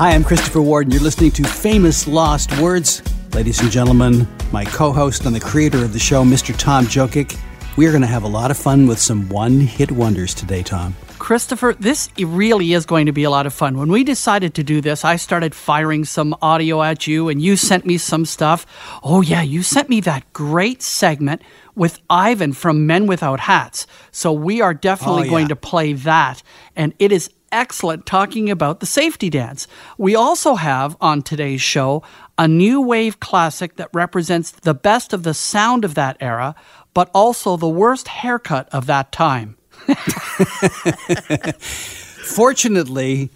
Hi, I'm Christopher Ward, and you're listening to Famous Lost Words. Ladies and gentlemen, my co host and the creator of the show, Mr. Tom Jokic. We are going to have a lot of fun with some one hit wonders today, Tom. Christopher, this really is going to be a lot of fun. When we decided to do this, I started firing some audio at you, and you sent me some stuff. Oh, yeah, you sent me that great segment with Ivan from Men Without Hats. So we are definitely Oh, yeah. going to play that. And it is excellent talking about the safety dance. We also have on today's show a new wave classic that represents the best of the sound of that era, but also the worst haircut of that time. Fortunately,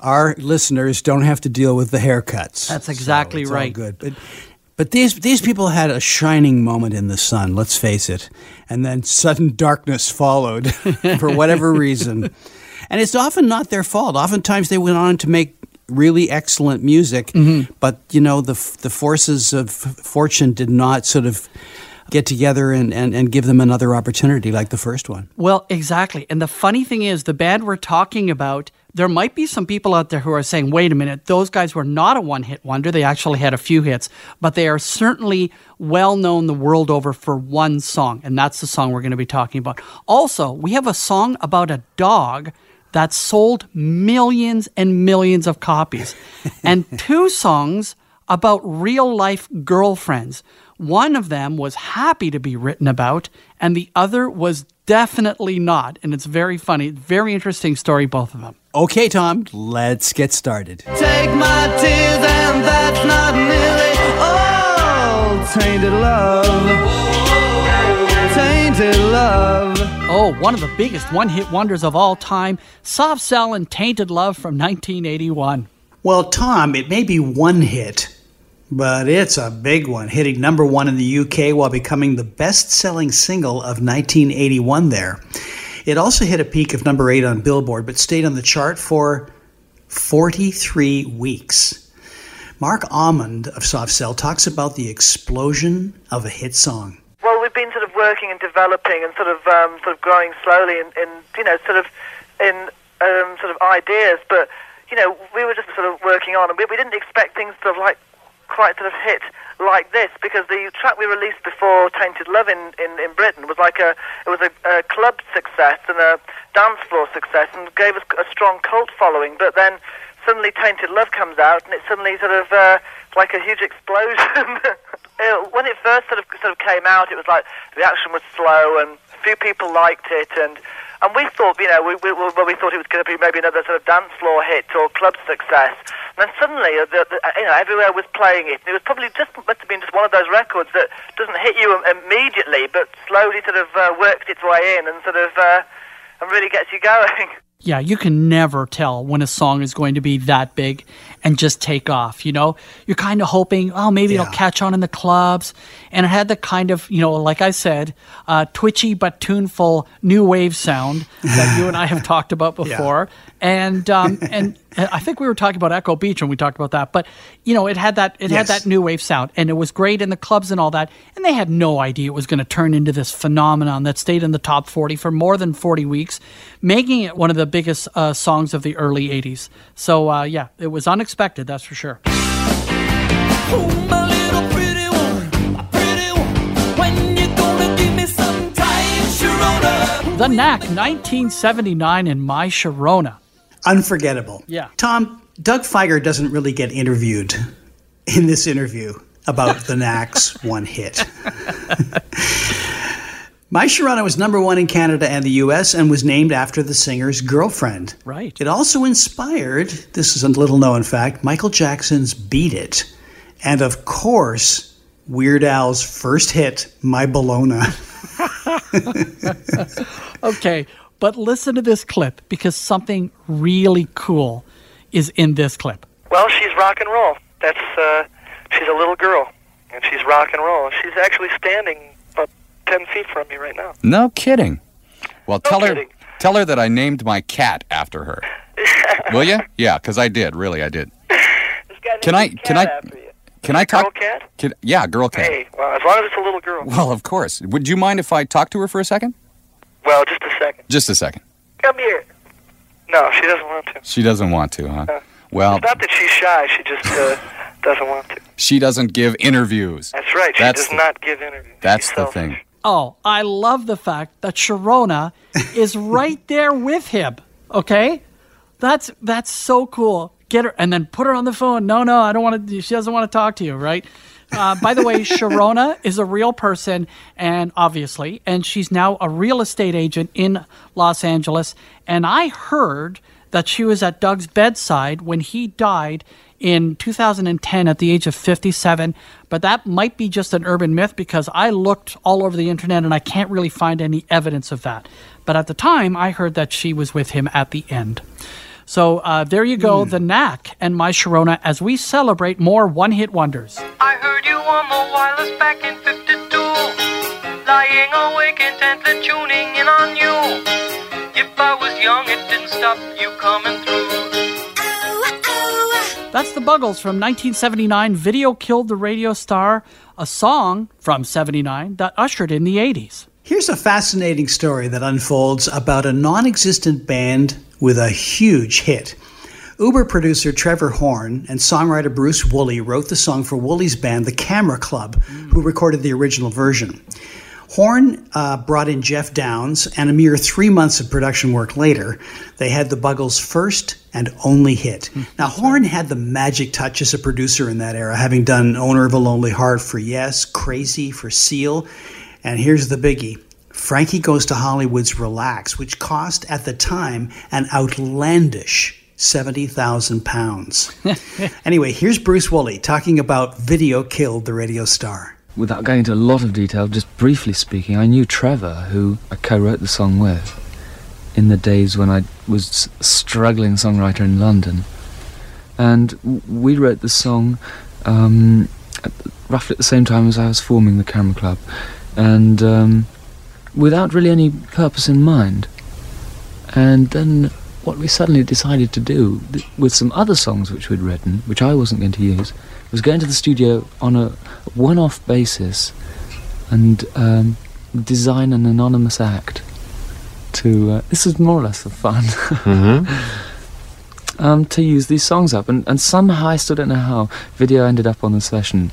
our listeners don't have to deal with the haircuts. That's exactly all right. good. But but these these people had a shining moment in the sun, let's face it. And then sudden darkness followed for whatever reason. And it's often not their fault. Oftentimes they went on to make really excellent music, Mm-hmm. but you know the the forces of fortune did not sort of get together and, and, and give them another opportunity like the first one. Well, exactly. And the funny thing is, the band we're talking about, there might be some people out there who are saying, wait a minute, those guys were not a one hit wonder. They actually had a few hits, but they are certainly well known the world over for one song. And that's the song we're going to be talking about. Also, we have a song about a dog that sold millions and millions of copies, and two songs about real life girlfriends. One of them was happy to be written about, and the other was definitely not. And it's very funny, very interesting story, both of them. Okay, Tom, let's get started. Take my tears and that's not nearly all tainted love. Oh, one of the biggest one hit wonders of all time Soft Cell and Tainted Love from 1981. Well, Tom, it may be one hit, but it's a big one, hitting number one in the UK while becoming the best selling single of 1981 there. It also hit a peak of number eight on Billboard, but stayed on the chart for 43 weeks. Marc Almond of Soft Cell talks about the explosion of a hit song. Well, we've been sort of working and developing and sort of um, sort of growing slowly in, in you know sort of in um, sort of ideas, but you know we were just sort of working on, and we, we didn't expect things to like quite sort of hit like this because the track we released before Tainted Love in, in, in Britain was like a it was a, a club success and a dance floor success and gave us a strong cult following, but then suddenly Tainted Love comes out and it suddenly sort of uh, like a huge explosion. Uh, when it first sort of sort of came out, it was like the action was slow and few people liked it, and and we thought, you know, we we, well, we thought it was going to be maybe another sort of dance floor hit or club success. And then suddenly, uh, the, the, you know, everywhere was playing it. It was probably just must have been just one of those records that doesn't hit you immediately, but slowly sort of uh, works its way in and sort of uh, and really gets you going. Yeah, you can never tell when a song is going to be that big and just take off. You know, you're kind of hoping, oh, maybe Yeah. it'll catch on in the clubs. And it had the kind of, you know, like I said, uh, twitchy but tuneful new wave sound that you and I have talked about Yeah. before. And um, and I think we were talking about Echo Beach when we talked about that. But you know, it had that it had that new wave sound, and it was great in the clubs and all that. And they had no idea it was going to turn into this phenomenon that stayed in the top forty for more than forty weeks, making it one of the biggest uh, songs of the early '80s. So uh, yeah, it was unexpected, that's for sure. Oh, my little pretty one, a pretty one. When you gonna give me some time, Sharona? The Knack, 1979 in My Sharona. Unforgettable. Yeah. Tom, Doug Fieger doesn't really get interviewed in this interview about the Knacks one hit. My Sharona was number one in Canada and the US and was named after the singer's girlfriend. Right. It also inspired, this is a little known fact, Michael Jackson's Beat It. And of course, Weird Al's first hit, My Bologna. Okay, but listen to this clip because something really cool is in this clip. Well, she's rock and roll. That's uh, she's a little girl, and she's rock and roll. She's actually standing about ten feet from me right now. No kidding. Well, tell kidding. her tell her that I named my cat after her. Will you? Yeah, because I did. Really, I did. Can I- can I- Can I Girl talk? cat? Can, yeah, girl cat. Hey, well, as long as it's a little girl. Well, of course. Would you mind if I talk to her for a second? Well, just a second. Just a second. Come here. No, she doesn't want to. She doesn't want to, huh? Well, It's not that she's shy. She just uh, doesn't want to. she doesn't give interviews. That's right. She That's does the- not give interviews. That's She's the selfish. thing. Oh, I love the fact that Sharona is right there with him. Okay, that's that's so cool. Get her and then put her on the phone. No, no, I don't want to. She doesn't want to talk to you, right? Uh, by the way, Sharona is a real person, and obviously, and she's now a real estate agent in Los Angeles. And I heard that she was at Doug's bedside when he died in 2010 at the age of 57, but that might be just an urban myth because I looked all over the internet and I can't really find any evidence of that. But at the time, I heard that she was with him at the end. So uh, there you go, the knack and my Sharona as we celebrate more one hit wonders. I heard you on the wireless back in 52. Lying awake intently tuning in on you. If I was young, it didn't stop you coming through. That's the Buggles from 1979. Video killed the radio star, a song from 79 that ushered in the 80s. Here's a fascinating story that unfolds about a non existent band with a huge hit. Uber producer Trevor Horn and songwriter Bruce Woolley wrote the song for Woolley's band, The Camera Club, who recorded the original version. Horn uh, brought in Geoff Downes, and a mere three months of production work later, they had the Buggles' first and only hit. Now, Horn had the magic touch as a producer in that era, having done Owner of a Lonely Heart for Yes, Crazy for Seal, and here's the biggie Frankie Goes to Hollywood's Relax, which cost at the time an outlandish 70,000 pounds. anyway, here's Bruce Woolley talking about Video Killed the Radio Star. Without going into a lot of detail, just briefly speaking, I knew Trevor, who I co wrote the song with, in the days when I was a struggling songwriter in London. And we wrote the song um, at roughly at the same time as I was forming the Camera Club, and um, without really any purpose in mind. And then what we suddenly decided to do th- with some other songs which we'd written, which I wasn't going to use, was go into the studio on a one-off basis and um, design an anonymous act. To uh, this was more or less for fun. Um, to use these songs up, and, and somehow I still don't know how. Video ended up on the session.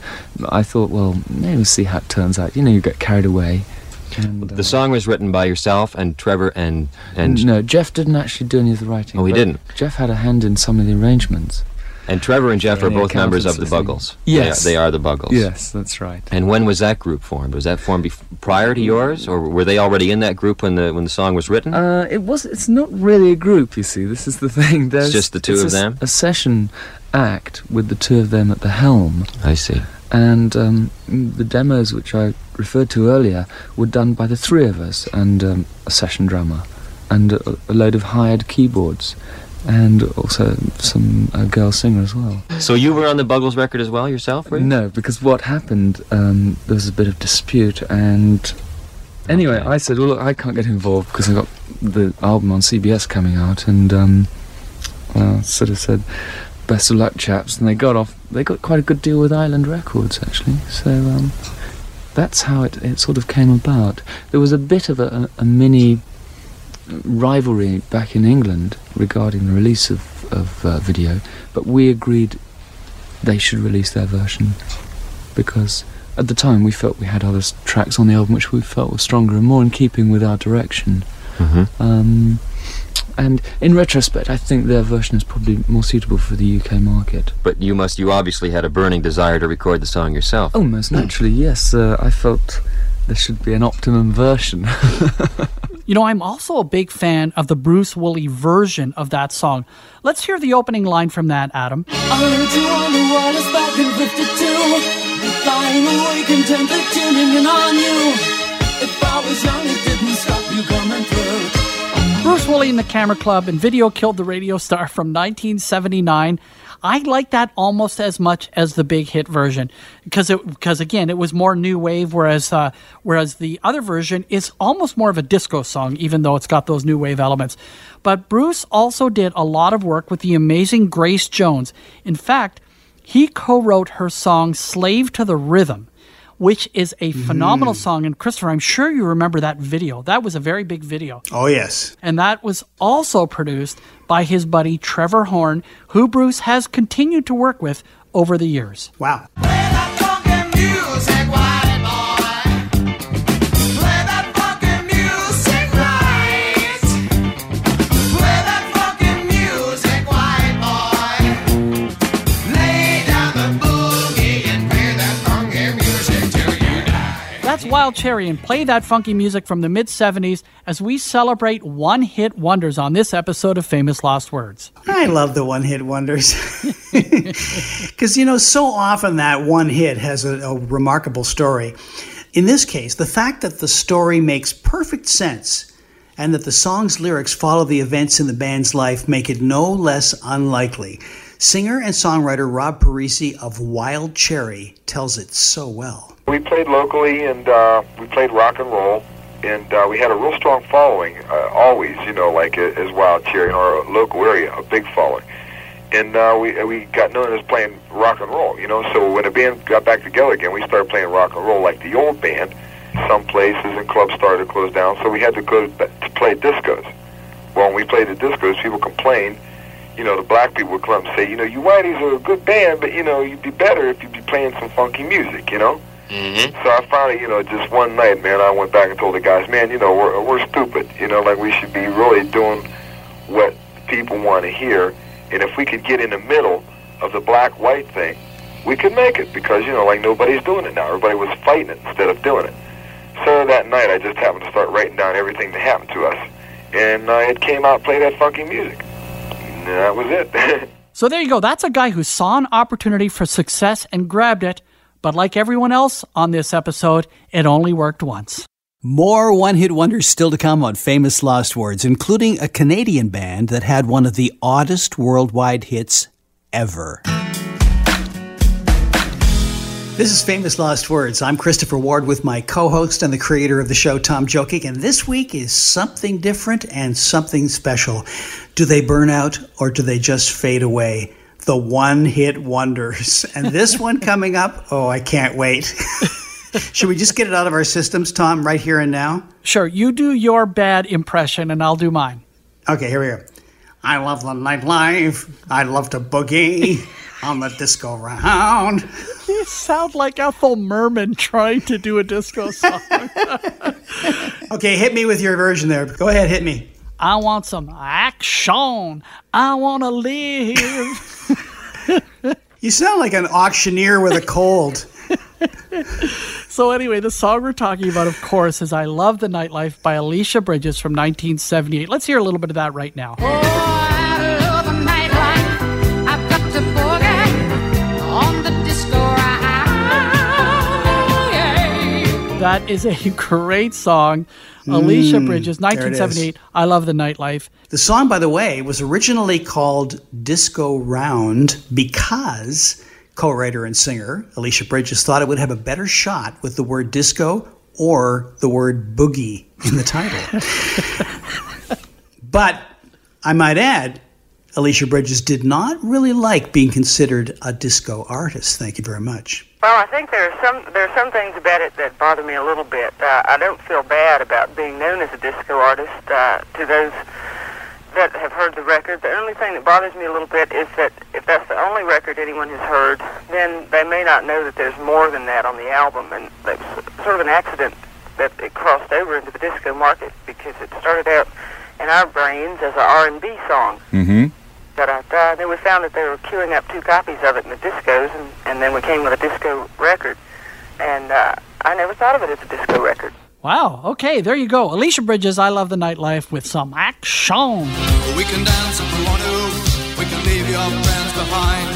I thought, well, maybe we'll see how it turns out. You know, you get carried away. And, uh, The song was written by yourself and Trevor and and no, Geoff didn't actually do any of the writing. Oh, he didn't? Geoff had a hand in some of the arrangements. And Trevor and Geoff are both members of the. Buggles. Yes. they are, they are the Buggles. Yes, that's right. And when was that group formed? Was that formed prior to yours, or were they already in that group when the when the song was written? Uh, it was. It's not really a group. You see, this is the thing. There's just the two it's of a them? A session act with the two of them at the helm, I see. and um, the demos which I referred to earlier were done by the three of us and um, a session drummer, and a, a load of hired keyboards, and also some a girl singer as well. So you were on the Buggles record as well yourself, were you? No, because what happened, um, there was a bit of dispute, and anyway, Okay. I said, "Well, look, I can't get involved because I got the album on CBS coming out," and um, well, sort of said, "Best of luck, chaps," and they got off. They got quite a good deal with Island Records, actually. So um, that's how it, it sort of came about. There was a bit of a, a mini rivalry back in England regarding the release of, of uh, video, but we agreed they should release their version because at the time we felt we had other tracks on the album which we felt were stronger and more in keeping with our direction. Mm-hmm. Um, and in retrospect, I think their version is probably more suitable for the UK market. But you must. You obviously had a burning desire to record the song yourself. Oh, most naturally, yes. Uh, I felt there should be an optimum version. You know, I'm also a big fan of the Bruce Woolley version of that song. Let's hear the opening line from that, Adam. I heard you on the wireless back in 52. Lying awake intently tuning in on you. If I was young, it didn't stop you coming through. Bruce Woolley and the Camera Club and Video Killed the Radio Star from 1979. I like that almost as much as the big hit version because it because again it was more new wave whereas uh, whereas the other version is almost more of a disco song even though it's got those new wave elements. But Bruce also did a lot of work with the amazing Grace Jones. In fact, he co-wrote her song "Slave to the Rhythm." Which is a phenomenal mm-hmm. song. And Christopher, I'm sure you remember that video. That was a very big video. Oh, yes. And that was also produced by his buddy Trevor Horn, who Bruce has continued to work with over the years. Wow. Wild Cherry and play that funky music from the mid 70s as we celebrate one hit wonders on this episode of Famous Lost Words. I love the one hit wonders. Because, you know, so often that one hit has a, a remarkable story. In this case, the fact that the story makes perfect sense and that the song's lyrics follow the events in the band's life make it no less unlikely. Singer and songwriter Rob Parissi of Wild Cherry tells it so well. We played locally and uh, we played rock and roll, and uh, we had a real strong following, uh, always, you know, like uh, as Wild Cherry in our local area, a big following. And uh, we we got known as playing rock and roll, you know. So when the band got back together again, we started playing rock and roll like the old band. Some places and clubs started to close down, so we had to go to, to play discos. Well, when we played the discos, people complained. You know, the black people would come and say, you know, you whiteys are a good band, but you know, you'd be better if you'd be playing some funky music, you know. Mm-hmm. So I finally, you know, just one night, man, I went back and told the guys, man, you know, we're we're stupid. You know, like we should be really doing what people want to hear. And if we could get in the middle of the black-white thing, we could make it because you know, like nobody's doing it now. Everybody was fighting it instead of doing it. So that night, I just happened to start writing down everything that happened to us, and uh, it came out, play that funky music. And that was it. So there you go. That's a guy who saw an opportunity for success and grabbed it. But like everyone else on this episode, it only worked once. More one hit wonders still to come on Famous Lost Words, including a Canadian band that had one of the oddest worldwide hits ever. This is Famous Lost Words. I'm Christopher Ward with my co host and the creator of the show, Tom Jokic, and this week is something different and something special. Do they burn out or do they just fade away? The one hit wonders. And this one coming up, oh, I can't wait. Should we just get it out of our systems, Tom, right here and now? Sure, you do your bad impression and I'll do mine. Okay, here we go. I love the nightlife. I love to boogie on the disco round. You sound like Ethel Merman trying to do a disco song. Okay, hit me with your version there. Go ahead, hit me. I want some action. I want to live. You sound like an auctioneer with a cold. So, anyway, the song we're talking about, of course, is I Love the Nightlife by Alicia Bridges from 1978. Let's hear a little bit of that right now. That is a great song. Alicia Bridges, Mm, is. 1978. I Love the Nightlife. The song, by the way, was originally called Disco Round because co writer and singer Alicia Bridges thought it would have a better shot with the word disco or the word boogie in the title. but I might add, Alicia Bridges did not really like being considered a disco artist. Thank you very much. Well, I think there are some there are some things about it that bother me a little bit. Uh, I don't feel bad about being known as a disco artist. Uh, to those that have heard the record, the only thing that bothers me a little bit is that if that's the only record anyone has heard, then they may not know that there's more than that on the album, and that's sort of an accident that it crossed over into the disco market because it started out in our brains as a R&B song. Mm-hmm. Da-da-da. Then we found that they were queuing up two copies of it in the discos, and, and then we came with a disco record. And uh, I never thought of it as a disco record. Wow. Okay, there you go. Alicia Bridges, I Love the Nightlife with some action. We can dance if we want to. We can leave your friends behind.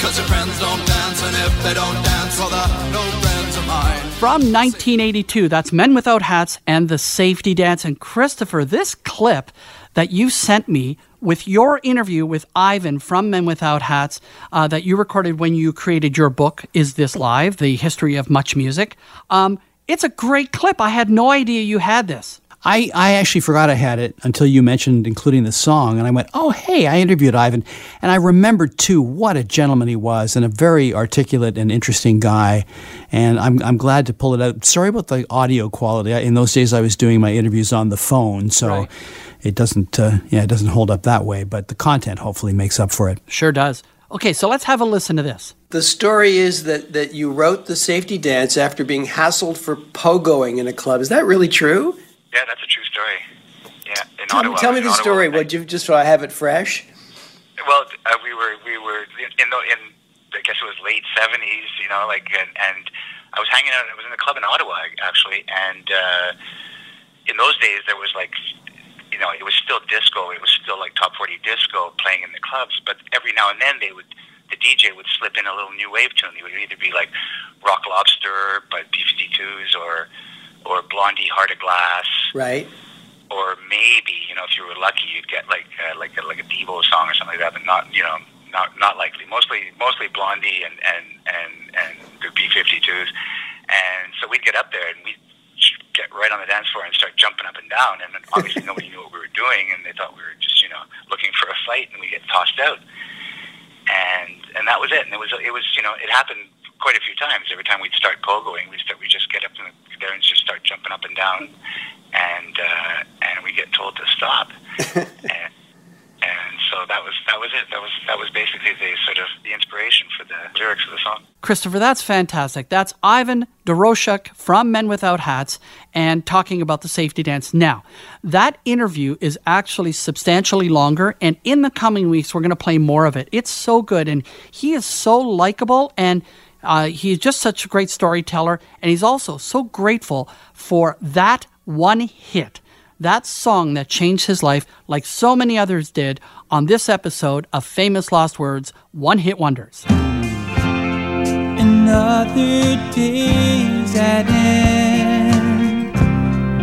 Cause your friends don't dance, and if they don't dance, well, they're no friends of mine. From 1982, that's Men Without Hats and the Safety Dance. And Christopher, this clip that you sent me with your interview with Ivan from Men Without Hats uh, that you recorded when you created your book, Is This Live? The History of Much Music. Um, it's a great clip. I had no idea you had this. I, I actually forgot I had it until you mentioned including the song, and I went, oh, hey, I interviewed Ivan. And I remembered, too, what a gentleman he was and a very articulate and interesting guy. And I'm, I'm glad to pull it out. Sorry about the audio quality. I- In those days, I was doing my interviews on the phone, so it doesn't, uh, yeah, it doesn't hold up that way, but the content hopefully makes up for it. Sure does. Okay, so let's have a listen to this. The story is that, that you wrote the safety dance after being hassled for pogoing in a club. Is that really true? Yeah, that's a true story. Yeah, in Tell, Ottawa. tell me in the Ottawa. story. Would you just so I have it fresh? Well, uh, we were we were in the in I guess it was late seventies, you know, like and, and I was hanging out. I was in a club in Ottawa actually, and uh, in those days there was like you know it was still disco. It was still like top forty disco playing in the clubs, but every now and then they would the DJ would slip in a little new wave tune. It would either be like Rock Lobster by B52s or or Blondie Heart of Glass Right. or maybe you know if you were lucky you'd get like uh, like a, like a Devo song or something like that, but not you know not not likely. Mostly mostly Blondie and and and and the B52s, and so we'd get up there and we'd get right on the dance floor and start jumping up and down, and obviously nobody knew what we were doing, and they thought we were just you know looking for a fight, and we get tossed out, and and that was it. And it was it was you know it happened quite a few times. Every time we'd start pogoing, we start we just get up in the, there and just start jumping up and down, and uh, and we get told to stop. and, and so that was that was it. That was that was basically the sort of the inspiration for the lyrics of the song. Christopher, that's fantastic. That's Ivan Doroschuk from Men Without Hats and talking about the safety dance. Now, that interview is actually substantially longer, and in the coming weeks, we're going to play more of it. It's so good, and he is so likable, and uh, he's just such a great storyteller, and he's also so grateful for that one hit. That song that changed his life, like so many others did, on this episode of Famous Lost Words One Hit Wonders. Another day's at end.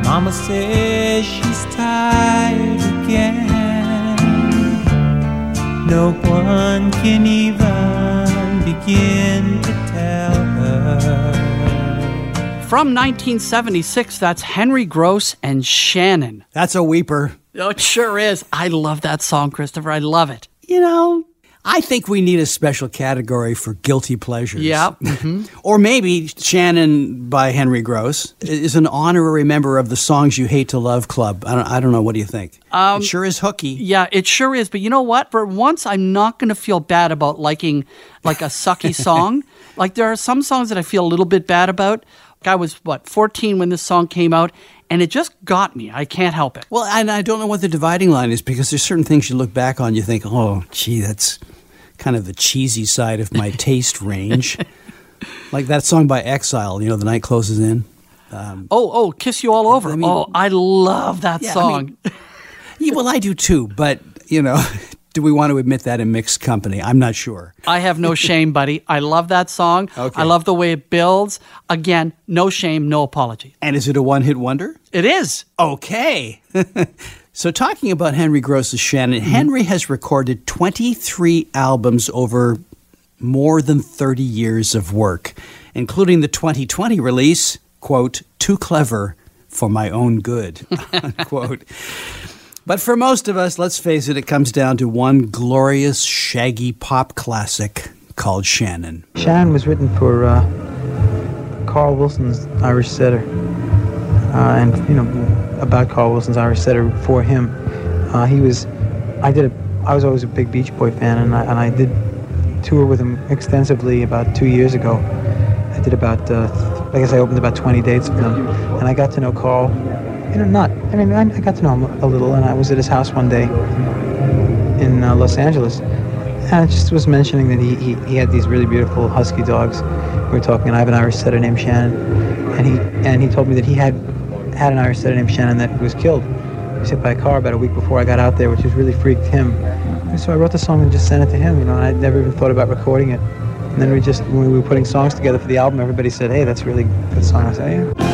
Mama says she's tired again. No one can even begin to tell her. From 1976, that's Henry Gross and Shannon. That's a weeper. Oh, it sure is. I love that song, Christopher. I love it. You know, I think we need a special category for guilty pleasures. Yeah. mhm. Or maybe Shannon by Henry Gross is an honorary member of the Songs You Hate to Love Club. I don't, I don't know. What do you think? Um, it sure is hooky. Yeah, it sure is. But you know what? For once, I'm not going to feel bad about liking like a sucky song. like there are some songs that I feel a little bit bad about. I was what 14 when this song came out, and it just got me. I can't help it. Well, and I don't know what the dividing line is because there's certain things you look back on, you think, oh, gee, that's kind of the cheesy side of my taste range. like that song by Exile, you know, The Night Closes In. Um, Oh, oh, kiss you all over. I mean- oh, I love that Yeah, I song. mean- yeah, well, I do too, but, you know, do we want to admit that in mixed company? I'm not sure. I have no shame, buddy. I love that song. Okay. I love the way it builds. Again, no shame, no apology. And is it a one hit wonder? It is. Okay. so, talking about Henry Gross's Shannon, mm-hmm. Henry has recorded 23 albums over more than 30 years of work, including the 2020 release, quote, Too Clever for My Own Good, unquote. But for most of us, let's face it, it comes down to one glorious, shaggy pop classic called Shannon. Shannon was written for uh, Carl Wilson's Irish Setter, uh, and you know about Carl Wilson's Irish Setter for him. Uh, he was, I did, a, I was always a big Beach Boy fan, and I, and I did tour with him extensively about two years ago. I did about, uh, I guess I opened about 20 dates with him, and I got to know Carl. You know, not, I mean, I, I got to know him a little, and I was at his house one day in uh, Los Angeles, and I just was mentioning that he, he, he had these really beautiful husky dogs. We were talking, and I have an Irish setter named Shannon, and he and he told me that he had had an Irish setter named Shannon that was killed. He was hit by a car about a week before I got out there, which has really freaked him. And so I wrote the song and just sent it to him, you know, and I'd never even thought about recording it. And then we just, when we were putting songs together for the album, everybody said, hey, that's a really good song. I said, yeah.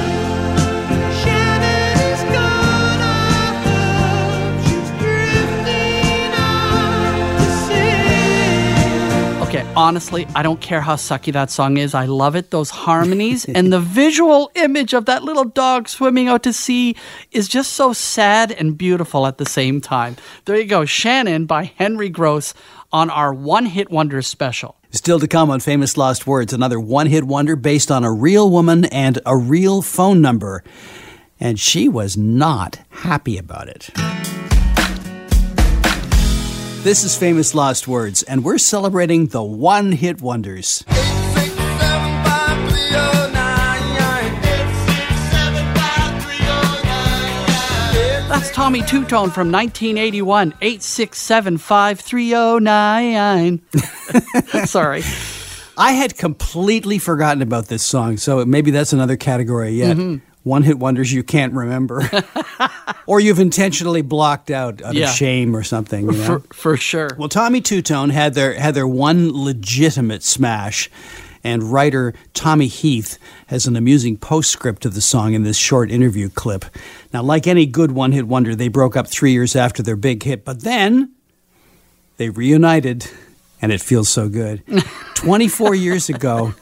Honestly, I don't care how sucky that song is. I love it. Those harmonies and the visual image of that little dog swimming out to sea is just so sad and beautiful at the same time. There you go, Shannon by Henry Gross on our One Hit Wonders special. Still to come on Famous Lost Words, another one hit wonder based on a real woman and a real phone number. And she was not happy about it. This is Famous Lost Words, and we're celebrating the one hit wonders. That's Tommy Tutone from 1981, 867 5309. Sorry. I had completely forgotten about this song, so maybe that's another category yet. Mhm. One hit wonders you can't remember. or you've intentionally blocked out out Yeah. of shame or something. You know? For, for sure. Well, Tommy Tutone had their had their one legitimate smash, and writer Tommy Heath has an amusing postscript of the song in this short interview clip. Now, like any good one hit wonder, they broke up three years after their big hit, but then they reunited, and it feels so good. Twenty four years ago,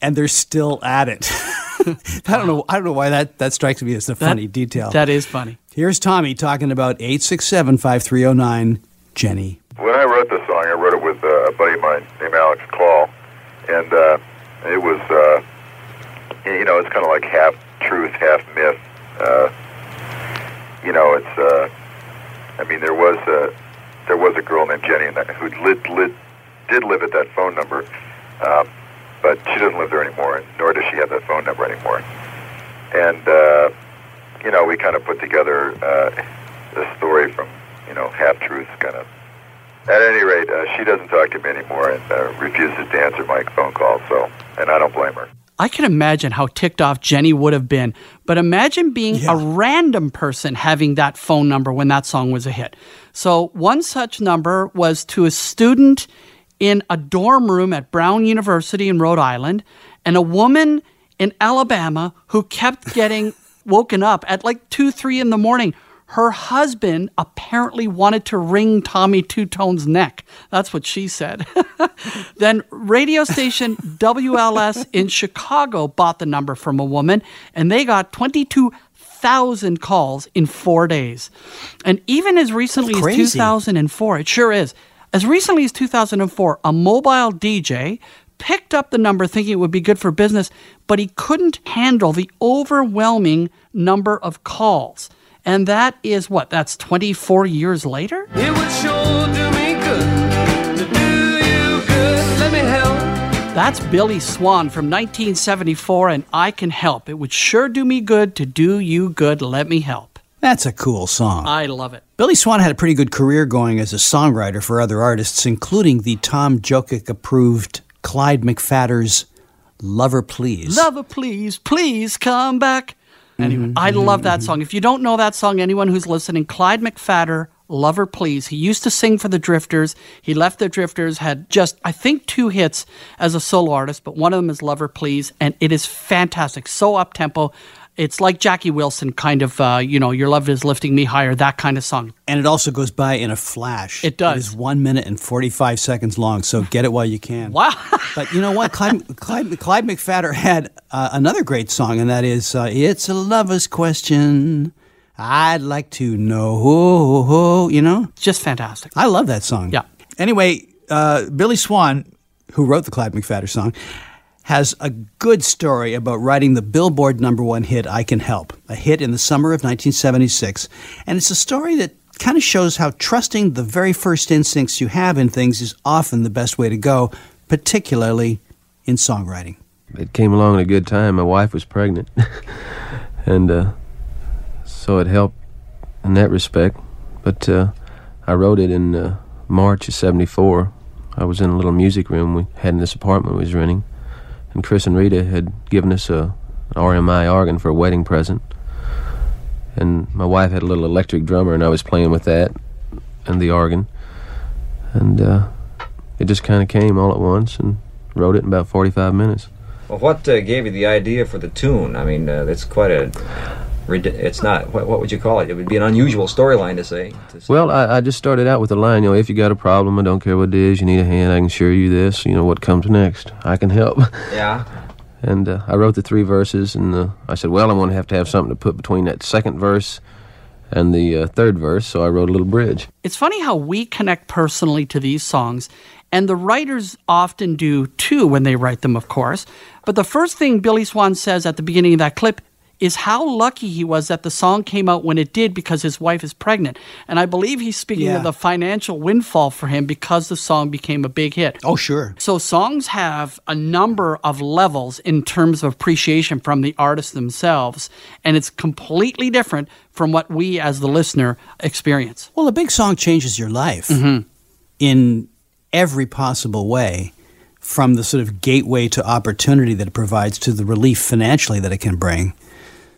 and they're still at it. I don't know. I don't know why that, that strikes me as a funny detail. That is funny. Here's Tommy talking about 867 5309 Jenny. When I wrote this song, I wrote it with uh, a buddy of mine named Alex Call, and uh, it was, uh, you know, it's kind of like half truth, half myth. Uh, you know, it's, uh, I mean, there was a there was a girl named Jenny that, who lit, lit, did live at that phone number, um, but she doesn't live there anymore, nor does she have that phone number anymore. And uh, you know, we kind of put together uh, a story from you know half truths, kind of. At any rate, uh, she doesn't talk to me anymore and uh, refuses to answer my phone calls. So, and I don't blame her. I can imagine how ticked off Jenny would have been. But imagine being a random person having that phone number when that song was a hit. So, one such number was to a student in a dorm room at Brown University in Rhode Island, and a woman in Alabama who kept getting woken up at like 2, 3 in the morning. Her husband apparently wanted to wring Tommy Tutone's neck. That's what she said. then radio station WLS in Chicago bought the number from a woman, and they got 22,000 calls in four days. And even as recently as 2004, it sure is. As recently as 2004, a mobile DJ picked up the number thinking it would be good for business, but he couldn't handle the overwhelming number of calls. And that is what? That's 24 years later? It would sure do me good to do you good. Let me help. That's Billy Swan from 1974, and I Can Help. It would sure do me good to do you good. Let me help. That's a cool song. I love it. Billy Swan had a pretty good career going as a songwriter for other artists, including the Tom Jokic approved Clyde McPhatter's Lover Please. Lover, please, please come back. Anyway, Mhm, I love that song. If you don't know that song, anyone who's listening, Clyde McPhatter, Lover Please. He used to sing for the Drifters. He left the Drifters, had just, I think, two hits as a solo artist, but one of them is Lover Please, and it is fantastic. So up tempo. It's like Jackie Wilson, kind of, uh, you know, Your Love is Lifting Me Higher, that kind of song. And it also goes by in a flash. It does. It is one minute and 45 seconds long, so get it while you can. Wow. but you know what? Clyde, Clyde, Clyde McPhatter had uh, another great song, and that is uh, It's a Lover's Question. I'd like to know, you know? Just fantastic. I love that song. Yeah. Anyway, uh, Billy Swan, who wrote the Clyde McPhatter song, has a good story about writing the Billboard number one hit, I Can Help, a hit in the summer of 1976. And it's a story that kind of shows how trusting the very first instincts you have in things is often the best way to go, particularly in songwriting. it came along at a good time. My wife was pregnant, and uh, so it helped in that respect. But uh, I wrote it in uh, March of '74. I was in a little music room we had in this apartment we was renting, and Kris and Rita had given us a an RMI organ for a wedding present. And my wife had a little electric drummer, and I was playing with that and the organ, and uh, it just kind of came all at once, and wrote it in about 45 minutes. Well, what uh, gave you the idea for the tune? I mean, uh, it's quite a it's not. What, what would you call it? It would be an unusual storyline to say. to say. Well, I, I just started out with a line, you know, if you got a problem, I don't care what it is, you need a hand, I can assure you this, you know, what comes next, I can help. Yeah. And uh, I wrote the three verses, and uh, I said, well, I'm going to have to have something to put between that second verse and the uh, third verse, so I wrote a little bridge. It's funny how we connect personally to these songs, and the writers often do too when they write them, of course. But the first thing Billy Swan says at the beginning of that clip is how lucky he was that the song came out when it did because his wife is pregnant. And I believe he's speaking Yeah. of the financial windfall for him because the song became a big hit. Oh, sure. So songs have a number of levels in terms of appreciation from the artists themselves, and it's completely different from what we as the listener experience. Well, a big song changes your life Mm-hmm. in every possible way, from the sort of gateway to opportunity that it provides to the relief financially that it can bring.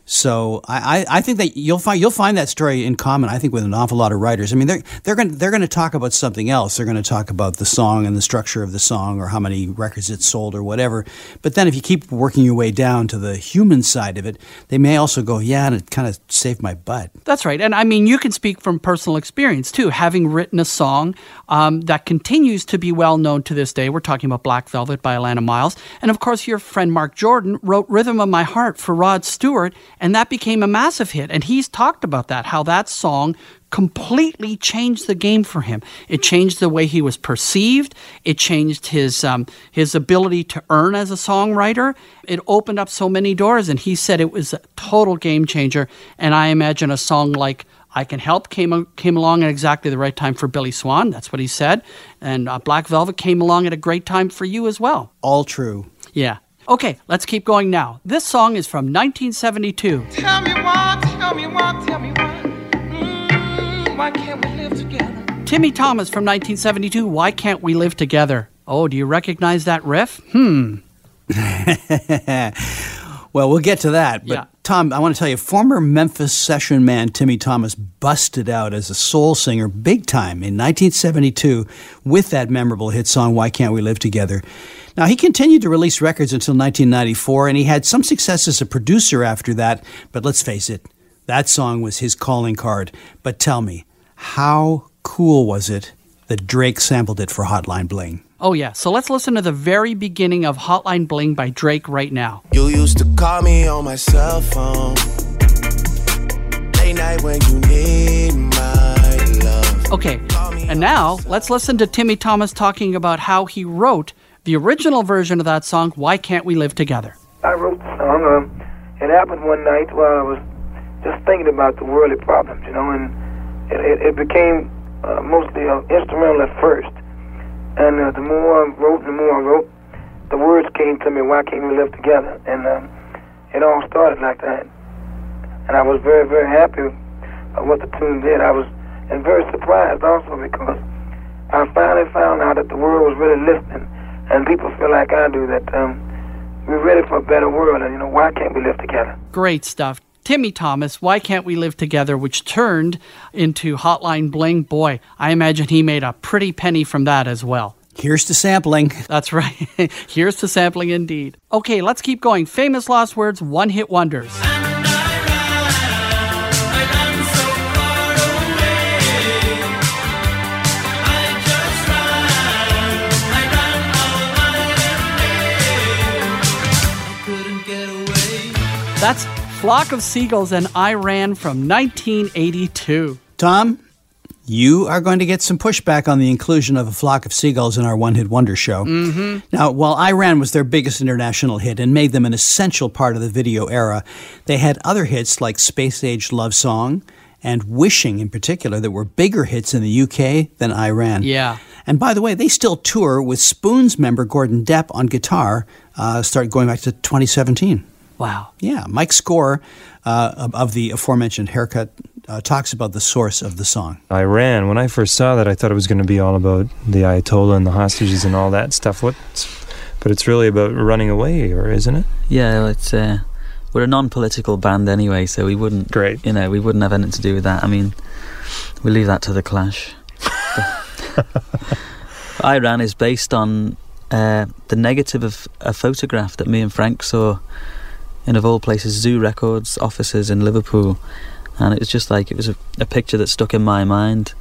So I, I, think that you'll find you'll find that story in common. I think with an awful lot of writers. I mean, they're they're going they're going to talk about something else. They're going to talk about the song and the structure of the song, or how many records it sold, or whatever. But then, if you keep working your way down to the human side of it, they may also go, "Yeah, and it kind of saved my butt." That's right. And I mean, you can speak from personal experience too, having written a song um, that continues to be well known to this day. We're talking about Black Velvet by Alannah Myles. And of course, your friend Marc Jordan wrote Rhythm of My Heart for Rod Stewart, and that became a massive hit. And he's talked about that, how that song completely changed the game for him. It changed the way he was perceived. It changed his um, his ability to earn as a songwriter. It opened up so many doors, and he said it was a total game changer. And I imagine a song like "I Can Help" came came along at exactly the right time for Billy Swan. That's what he said. And uh, Black Velvet came along at a great time for you as well. All true. Yeah. Okay, let's keep going now. This song is from 1972. Tell me why, tell me why, tell me why. Mm, why can't we live together? Timmy Thomas from 1972. Why can't we live together? Oh, do you recognize that riff? Hmm. well, we'll get to that. But Yeah. Tom, I want to tell you, former Memphis session man Timmy Thomas busted out as a soul singer big time in 1972 with that memorable hit song "Why Can't We Live Together." Now he continued to release records until 1994, and he had some success as a producer after that. But let's face it, that song was his calling card. But tell me, how cool was it that Drake sampled it for Hotline Bling? Oh, yeah. So let's listen to the very beginning of Hotline Bling by Drake right now. You used to call me on my cell phone. Late night when you need my love. Okay, and now let's listen to Timmy Thomas talking about how he wrote the original version of that song, Why Can't We Live Together? I wrote the song. Um, it happened one night while I was just thinking about the worldly problems, you know, and it, it, it became uh, mostly uh, instrumental at first. And uh, the more I wrote, the more I wrote, the words came to me, why can't we live together? And um, it all started like that. And I was very, very happy of what the tune did. I was, and very surprised also because I finally found out that the world was really listening. And people feel like I do, that um, we're ready for a better world. And, you know, why can't we live together? Great stuff. Timmy Thomas, Why Can't We Live Together, which turned into Hotline Bling. Boy, I imagine he made a pretty penny from that as well. Here's to sampling. That's right. Here's to sampling indeed. Okay, let's keep going. Famous lost words, one hit wonders. That's Flock of Seagulls and I Ran from 1982. Tom, you are going to get some pushback on the inclusion of a flock of seagulls in our one hit wonder show. Mm-hmm. Now, while I Ran was their biggest international hit and made them an essential part of the video era, they had other hits like Space Age Love Song and Wishing in particular that were bigger hits in the UK than I Ran. Yeah. And by the way, they still tour with Spoon's member Gordon Deppe on guitar, uh, started going back to 2017. Wow. Yeah, Mike Score uh, of- of the aforementioned haircut uh, talks about the source of the song. Iran. When I first saw that, I thought it was going to be all about the Ayatollah and the hostages and all that stuff. What's, but it's really about running away, or isn't it? Yeah, well, it's uh, we're a non-political band anyway, so we wouldn't. Great. You know, we wouldn't have anything to do with that. I mean, we leave that to the Clash. I Ran is based on uh, the negative of a photograph that me and Frank saw in of all places Zoo Records offices in Liverpool, and it was just like it was a, a picture that stuck in my mind,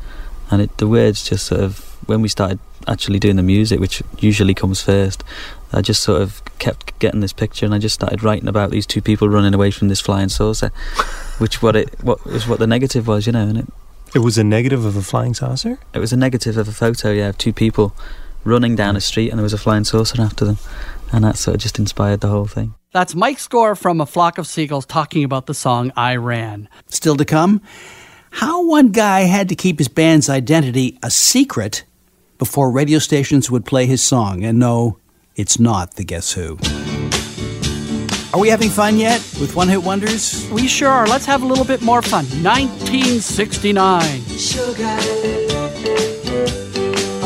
and it, the words just sort of when we started actually doing the music, which usually comes first, I just sort of kept getting this picture, and I just started writing about these two people running away from this flying saucer, which what it what was what the negative was, you know, and it It was a negative of a flying saucer? it was a negative of a photo, yeah, of two people running down hmm. a street, and there was a flying saucer after them, and that sort of just inspired the whole thing. That's Mike Score from A Flock of Seagulls talking about the song I Ran. Still to come, how one guy had to keep his band's identity a secret before radio stations would play his song. And no, it's not the Guess Who. Are we having fun yet with One Hit Wonders? We sure are. Let's have a little bit more fun. 1969. Sugar.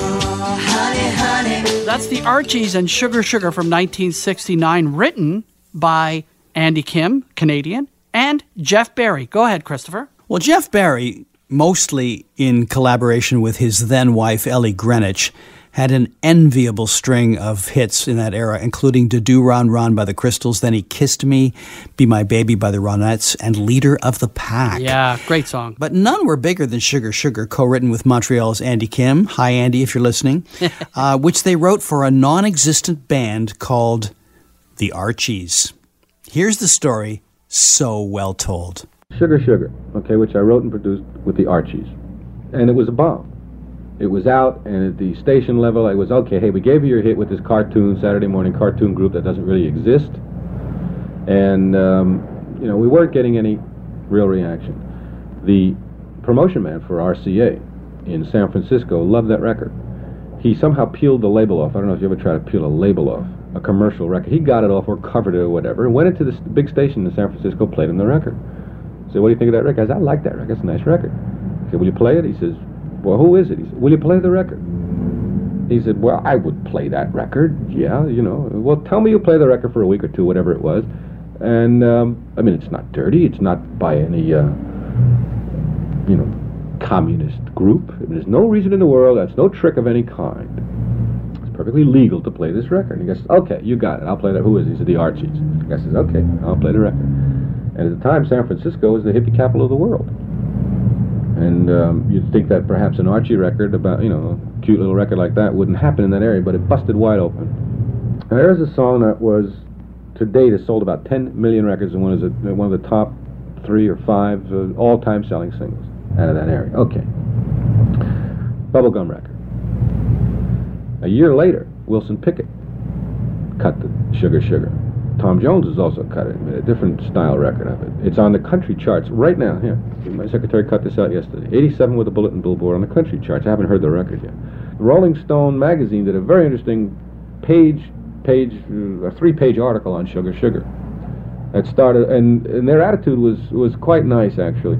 Oh, honey, honey. That's the Archies and Sugar Sugar from 1969, written by Andy Kim, Canadian, and Jeff Barry. Go ahead, Christopher. Well, Jeff Barry, mostly in collaboration with his then wife, Ellie Greenwich, had an enviable string of hits in that era, including Da Doo Ron Ron by the Crystals, then He Kissed Me, Be My Baby by the Ronettes, and Leader of the Pack. Yeah, great song. But none were bigger than Sugar Sugar, co written with Montreal's Andy Kim. Hi, Andy, if you're listening. uh, which they wrote for a non existent band called The Archies. Here's the story, so well told. Sugar Sugar, okay, which I wrote and produced with the Archies. And it was a bomb. It was out, and at the station level, it was okay, hey, we gave you your hit with this cartoon, Saturday morning cartoon group that doesn't really exist. And, um, you know, we weren't getting any real reaction. The promotion man for RCA in San Francisco loved that record. He somehow peeled the label off. I don't know if you ever try to peel a label off a commercial record. He got it off or covered it or whatever, and went into this big station in San Francisco, played him the record. So what do you think of that record? I said, I like that record. It's a nice record. He said, will you play it? He says, well, who is it? He said, will you play the record? He said, well, I would play that record. Yeah, you know. Well, tell me you play the record for a week or two, whatever it was. And, um, I mean, it's not dirty. It's not by any, uh, you know, communist group. There's no reason in the world. That's no trick of any kind. Perfectly legal to play this record. And guy says, okay, you got it. I'll play that. Who is it? He said, the Archies. The guy says, okay, I'll play the record. And at the time, San Francisco was the hippie capital of the world. And um, you'd think that perhaps an Archie record about, you know, a cute little record like that wouldn't happen in that area, but it busted wide open. And there's a song that was, to date, has sold about 10 million records and one is a, one of the top three or five uh, all-time selling singles out of that area. Okay. Bubblegum record. A year later, Wilson Pickett cut the Sugar Sugar. Tom Jones has also cut it, made a different style record of it. It's on the country charts right now. Here, my secretary cut this out yesterday. 87 with a bulletin billboard on the country charts. I haven't heard the record yet. Rolling Stone magazine did a very interesting page, page, uh, a three-page article on Sugar Sugar. That started, and, and their attitude was was quite nice actually.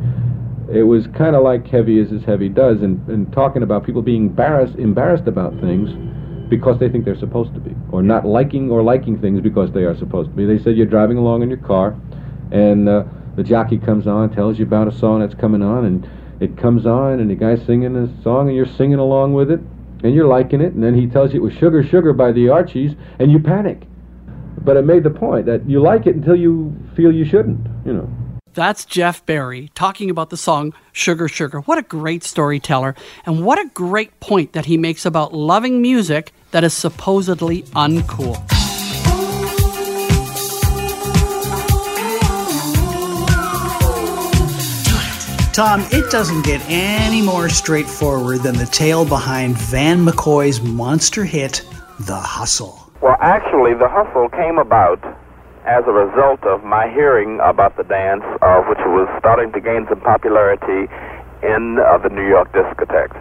It was kind of like Heavy is as Heavy does, and, and talking about people being embarrassed embarrassed about things because they think they're supposed to be, or not liking or liking things because they are supposed to be. They said you're driving along in your car, and uh, the jockey comes on, tells you about a song that's coming on, and it comes on, and the guy's singing a song, and you're singing along with it, and you're liking it, and then he tells you it was Sugar Sugar by the Archies, and you panic. But it made the point that you like it until you feel you shouldn't, you know. That's Jeff Barry talking about the song Sugar Sugar. What a great storyteller, and what a great point that he makes about loving music that is supposedly uncool. Tom, it doesn't get any more straightforward than the tale behind Van McCoy's monster hit, The Hustle. Well, actually, the hustle came about as a result of my hearing about the dance, uh, which was starting to gain some popularity in uh, the New York discotheques.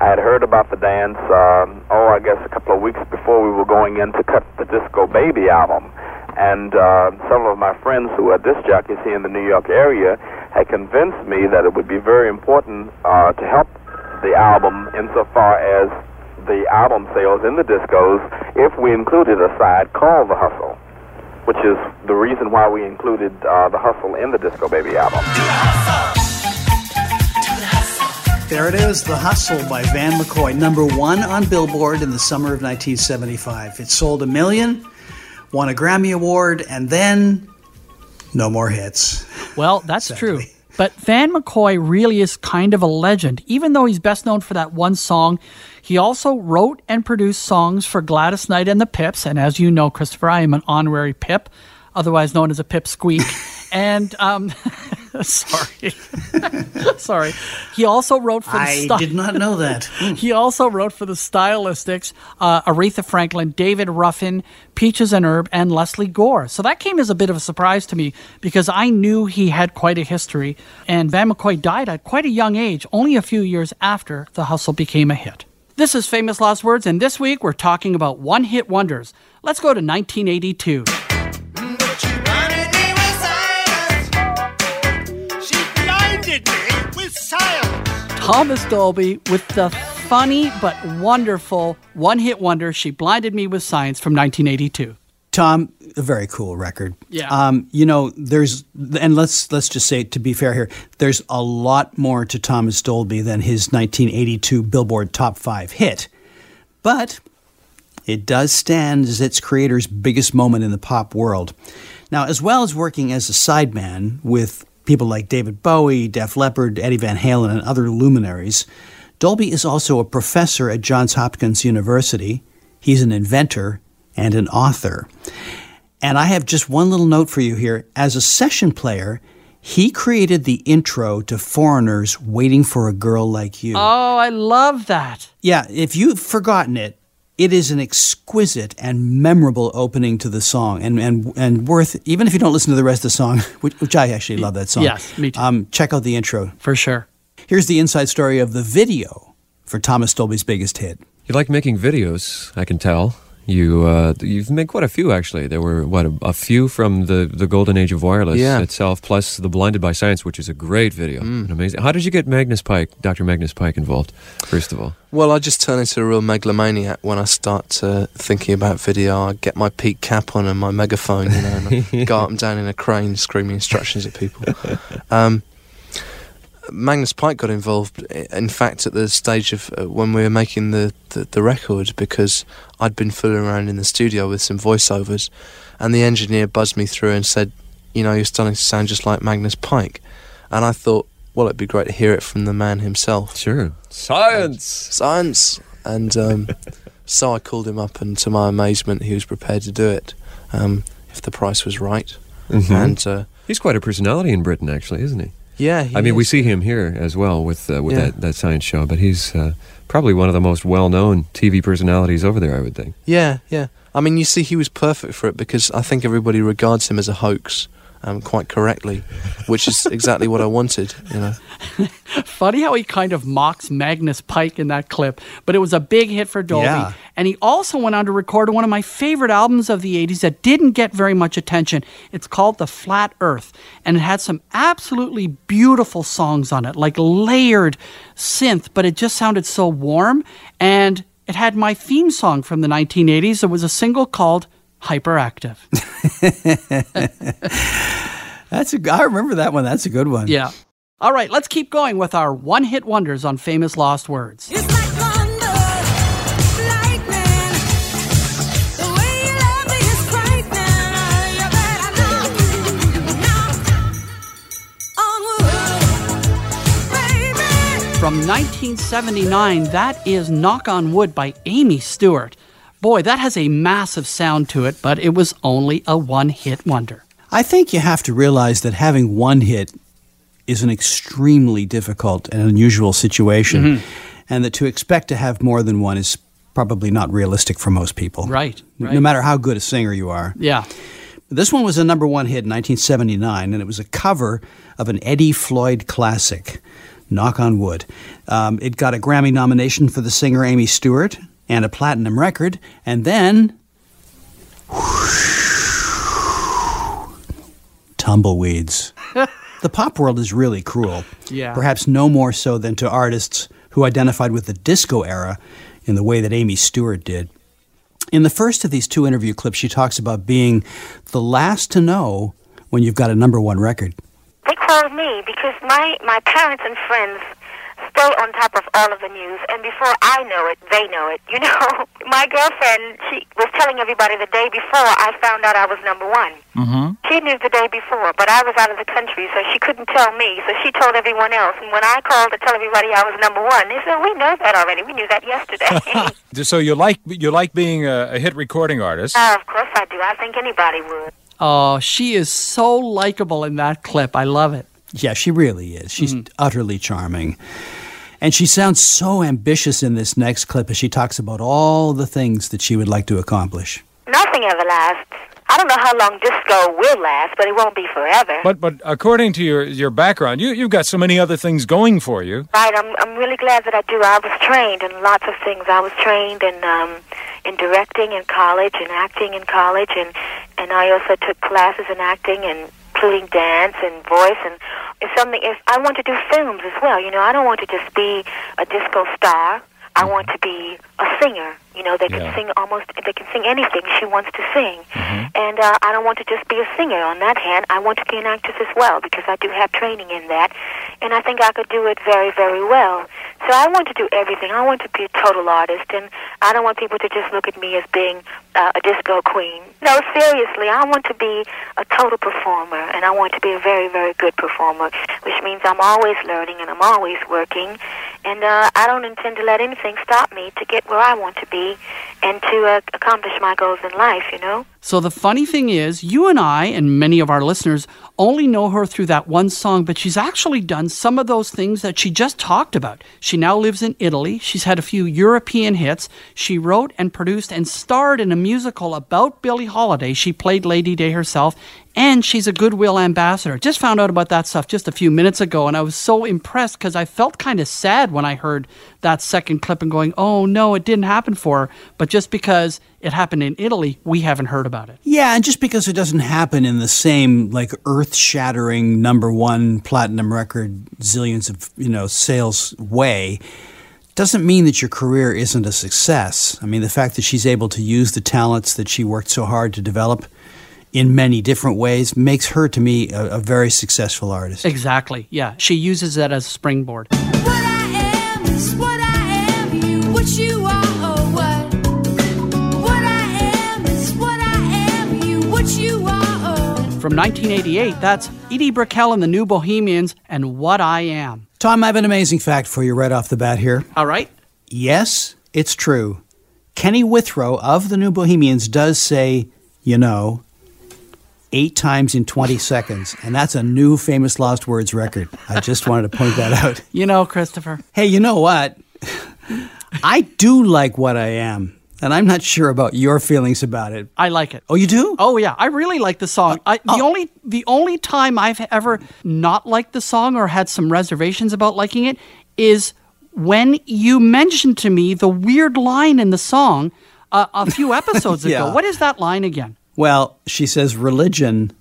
I had heard about the dance, um, oh, I guess a couple of weeks before we were going in to cut the Disco Baby album. And uh, some of my friends who are disc jockeys here in the New York area had convinced me that it would be very important uh, to help the album insofar as the album sales in the discos if we included a side called The Hustle, which is the reason why we included uh, The Hustle in the Disco Baby album. There it is, The Hustle by Van McCoy, number one on Billboard in the summer of 1975. It sold a million, won a Grammy Award, and then No more hits. Well, that's true. But Van McCoy really is kind of a legend. Even though he's best known for that one song, he also wrote and produced songs for Gladys Knight and the Pips. And as you know, Christopher, I am an honorary Pip, otherwise known as a Pip Squeak. and um, sorry, sorry. He also wrote for the. I did not know that. he also wrote for the Stylistics, uh, Aretha Franklin, David Ruffin, Peaches and Herb, and Lesley Gore. So that came as a bit of a surprise to me because I knew he had quite a history. And Van McCoy died at quite a young age, only a few years after The Hustle became a hit. This is Famous Last Words, and this week we're talking about one hit wonders. Let's go to 1982. Thomas Dolby with the funny but wonderful one hit wonder, She Blinded Me with Science from 1982. Tom, a very cool record. Yeah. Um, you know, there's and let's let's just say to be fair here, there's a lot more to Thomas Dolby than his 1982 Billboard Top 5 hit. But it does stand as its creator's biggest moment in the pop world. Now, as well as working as a sideman with people like David Bowie, Def Leppard, Eddie Van Halen, and other luminaries, Dolby is also a professor at Johns Hopkins University. He's an inventor and an author. And I have just one little note for you here. As a session player, he created the intro to Foreigners Waiting for a Girl Like You. Oh, I love that. Yeah, if you've forgotten it, it is an exquisite and memorable opening to the song, and and and worth even if you don't listen to the rest of the song, which, which I actually love that song. Yes, me too. Um, check out the intro for sure. Here's the inside story of the video for Thomas Dolby's biggest hit. You like making videos, I can tell. You uh, you've made quite a few actually. There were what a, a few from the, the golden age of wireless Yeah. itself, plus the Blinded by Science, which is a great video, An amazing. How did you get Magnus Pyke, Dr. Magnus Pyke, involved? First of all, Well, I just turn into a real megalomaniac when I start uh, thinking about video. I get my peak cap on and my megaphone, you know, and I go up and down in a crane screaming instructions at people. Um, Magnus Pyke got involved, in fact, at the stage of uh, when we were making the, the, the record because I'd been fooling around in the studio with some voiceovers, and the engineer buzzed me through and said, You know, you're starting to sound just like Magnus Pyke. And I thought, well, it'd be great to hear it from the man himself. Sure. Science! Science! And um, so I called him up, and to my amazement, he was prepared to do it um, if the price was right. Mhm. And uh, he's quite a personality in Britain, actually, isn't he? Yeah, he I mean, we see him here as well with uh, with Yeah. that, that science show, but he's uh, probably one of the most well known TV personalities over there. I would think. yeah, yeah. I mean, you see, he was perfect for it because I think everybody regards him as a hoax. Um, quite correctly, which is exactly what I wanted, you know. Funny how he kind of mocks Magnus Pyke in that clip, but it was a big hit for Dolby. Yeah. And he also went on to record one of my favorite albums of the 80s that didn't get very much attention. It's called The Flat Earth, and it had some absolutely beautiful songs on it, like layered synth, but it just sounded so warm. And it had my theme song from the 1980s. It was a single called Hyperactive. That's a, I remember that one. That's a good one. Yeah. All right, let's keep going with our one hit wonders on Famous Last Words. From 1979, that is Knock on Wood by Amy Stewart. Boy, that has a massive sound to it, but it was only a one hit wonder. I think you have to realize that having one hit is an extremely difficult and unusual situation, Mhm. and that to expect to have more than one is probably not realistic for most people. Right, No matter how good a singer you are. Yeah. This one was a number one hit in 1979, and it was a cover of an Eddie Floyd classic, Knock on Wood. Um, it got a Grammy nomination for the singer Amy Stewart and a platinum record, and then. tumbleweeds. the pop world is really cruel. Yeah. Perhaps no more so than to artists who identified with the disco era in the way that Amy Stewart did. In the first of these two interview clips, she talks about being the last to know when you've got a number one record. They called me because my, my parents and friends stay on top of all of the news, and before I know it, they know it. You know, my girlfriend, she was telling everybody the day before I found out I was number one. Mm-hmm. She knew the day before, but I was out of the country, so she couldn't tell me. So she told everyone else. And when I called to tell everybody I was number one, they said, "We know that already. We knew that yesterday." so you like you like being a, a hit recording artist. uh, of course I do. I think anybody would. Oh, she is so likable in that clip. I love it. Yeah, she really is. She's utterly charming. And she sounds so ambitious in this next clip as she talks about all the things that she would like to accomplish. Nothing ever lasts. I don't know how long disco will last, but it won't be forever. But but according to your your background, you you've got so many other things going for you. Right, I'm I'm really glad that I do. I was trained in lots of things. I was trained in um in directing in college and acting in college and and I also took classes in acting and including dance and voice and if something if I want to do films as well, you know, I don't want to just be a disco star. I mm-hmm. want to be a singer. You know, they can Yeah. sing almost they can sing anything she wants to sing. And uh, I don't want to just be a singer. On that hand, I want to be an actress as well because I do have training in that, and I think I could do it very, very well. So I want to do everything. I want to be a total artist, and I don't want people to just look at me as being uh, a disco queen. No, seriously, I want to be a total performer, and I want to be a very, very good performer, which means I'm always learning and I'm always working, and uh, I don't intend to let anything stop me to get where I want to be and to uh, accomplish my goals in life. You know. So the funny thing is, you and I and many of our listeners only know her through that one song, but she's actually done some of those things that she just talked about. She now lives in Italy. She's had a few European hits. She wrote and produced and starred in a musical about Billie Holiday. She played Lady Day herself, and she's a Goodwill ambassador. Just found out about that stuff just a few minutes ago, and I was so impressed because I felt kind of sad when I heard that second clip and going, oh no, it didn't happen for her. But just because it happened in Italy, we haven't heard about it. Yeah, and just because it doesn't happen in the same like earth-shattering number one platinum record, zillions of you know sales way, doesn't mean that your career isn't a success. I mean, the fact that she's able to use the talents that she worked so hard to develop in many different ways makes her, to me, a, a very successful artist. Exactly. Yeah. She uses that as a springboard. what I am, you what you are, oh what? What I am is what I am, you what you are, oh. From 1988, that's Edie Brickell and the New Bohemians and What I Am. Tom, I have an amazing fact for you right off the bat here. All right. Yes, it's true. Kenny Withrow of the New Bohemians does say, you know, eight times in 20 seconds. And that's a new Famous Last Words record. I just wanted to point that out. You know, Christopher. Hey, you know what? I do like what I am. And I'm not sure about your feelings about it. I like it. Oh, you do? Oh yeah, I really like the song. I, the only the only time I've ever not liked the song or had some reservations about liking it is when you mentioned to me the weird line in the song uh, a few episodes ago. What is that line again? Well, she says religion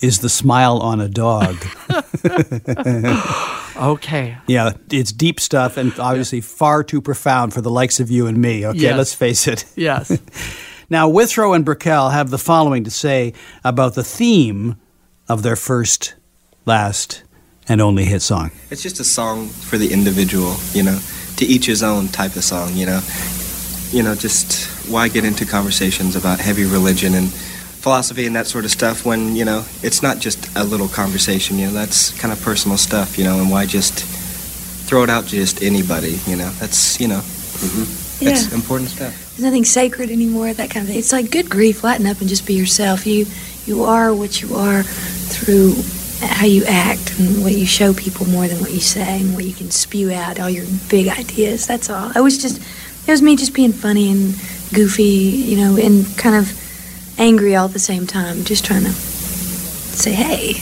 is the smile on a dog. okay. Yeah, it's deep stuff and obviously far too profound for the likes of you and me. Okay, Yes. let's face it. Yes. Now, Withrow and Brickell have the following to say about the theme of their first, last, and only hit song. It's just a song for the individual, you know, to each his own type of song, you know. You know, just why get into conversations about heavy religion and philosophy and that sort of stuff when, you know, it's not just a little conversation, you know, that's kind of personal stuff, you know, and why just throw it out to just anybody, you know. That's, you know, mm-hmm. that's Yeah. important stuff. There's nothing sacred anymore, that kind of thing. It's like good grief, lighten up and just be yourself. You you are what you are through how you act and what you show people more than what you say and what you can spew out all your big ideas. That's all. It was just it was me just being funny and goofy, you know, and kind of angry all at the same time, just trying to say, "Hey,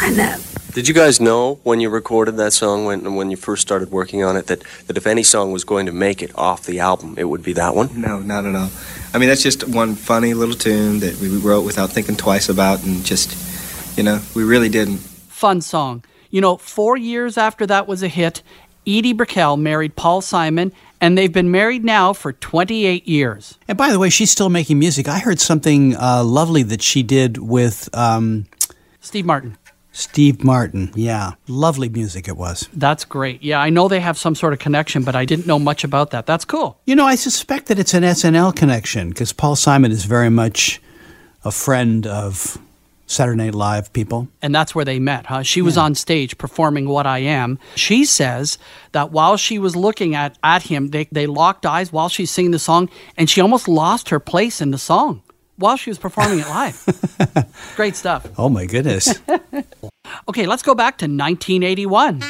lighten up." Did you guys know when you recorded that song, when when you first started working on it, that, that if any song was going to make it off the album, it would be that one? No, not at all. I mean, that's just one funny little tune that we wrote without thinking twice about and just, you know, we really didn't. Fun song. You know, four years after that was a hit, Edie Brickell married Paul Simon, and they've been married now for 28 years. And by the way, she's still making music. I heard something uh, lovely that she did with um, Steve Martin. Steve Martin, yeah. Lovely music it was. That's great. Yeah, I know they have some sort of connection, but I didn't know much about that. That's cool. You know, I suspect that it's an SNL connection because Paul Simon is very much a friend of Saturday Night Live people. And that's where they met, huh? She was on stage performing What I Am. She says that while she was looking at, at him, they, they locked eyes while she's singing the song, and she almost lost her place in the song while she was performing it live. Great stuff. Oh my goodness. Okay, let's go back to 1981.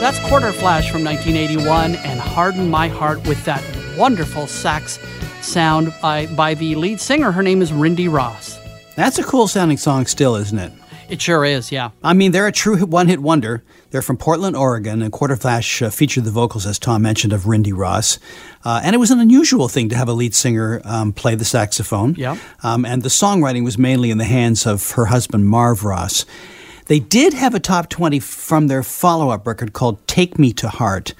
That's Quarterflash from 1981 and Harden My Heart with that wonderful sax sound by, by the lead singer. Her name is Rindy Ross. That's a cool sounding song still, isn't it? It sure is, yeah. I mean, they're a true one hit wonder. They're from Portland, Oregon, and Quarterflash uh, featured the vocals, as Tom mentioned, of Rindy Ross. Uh, and it was an unusual thing to have a lead singer um, play the saxophone. Yeah. Um, and the songwriting was mainly in the hands of her husband, Marv Ross. They did have a top 20 from their follow up record called Take Me to Heart.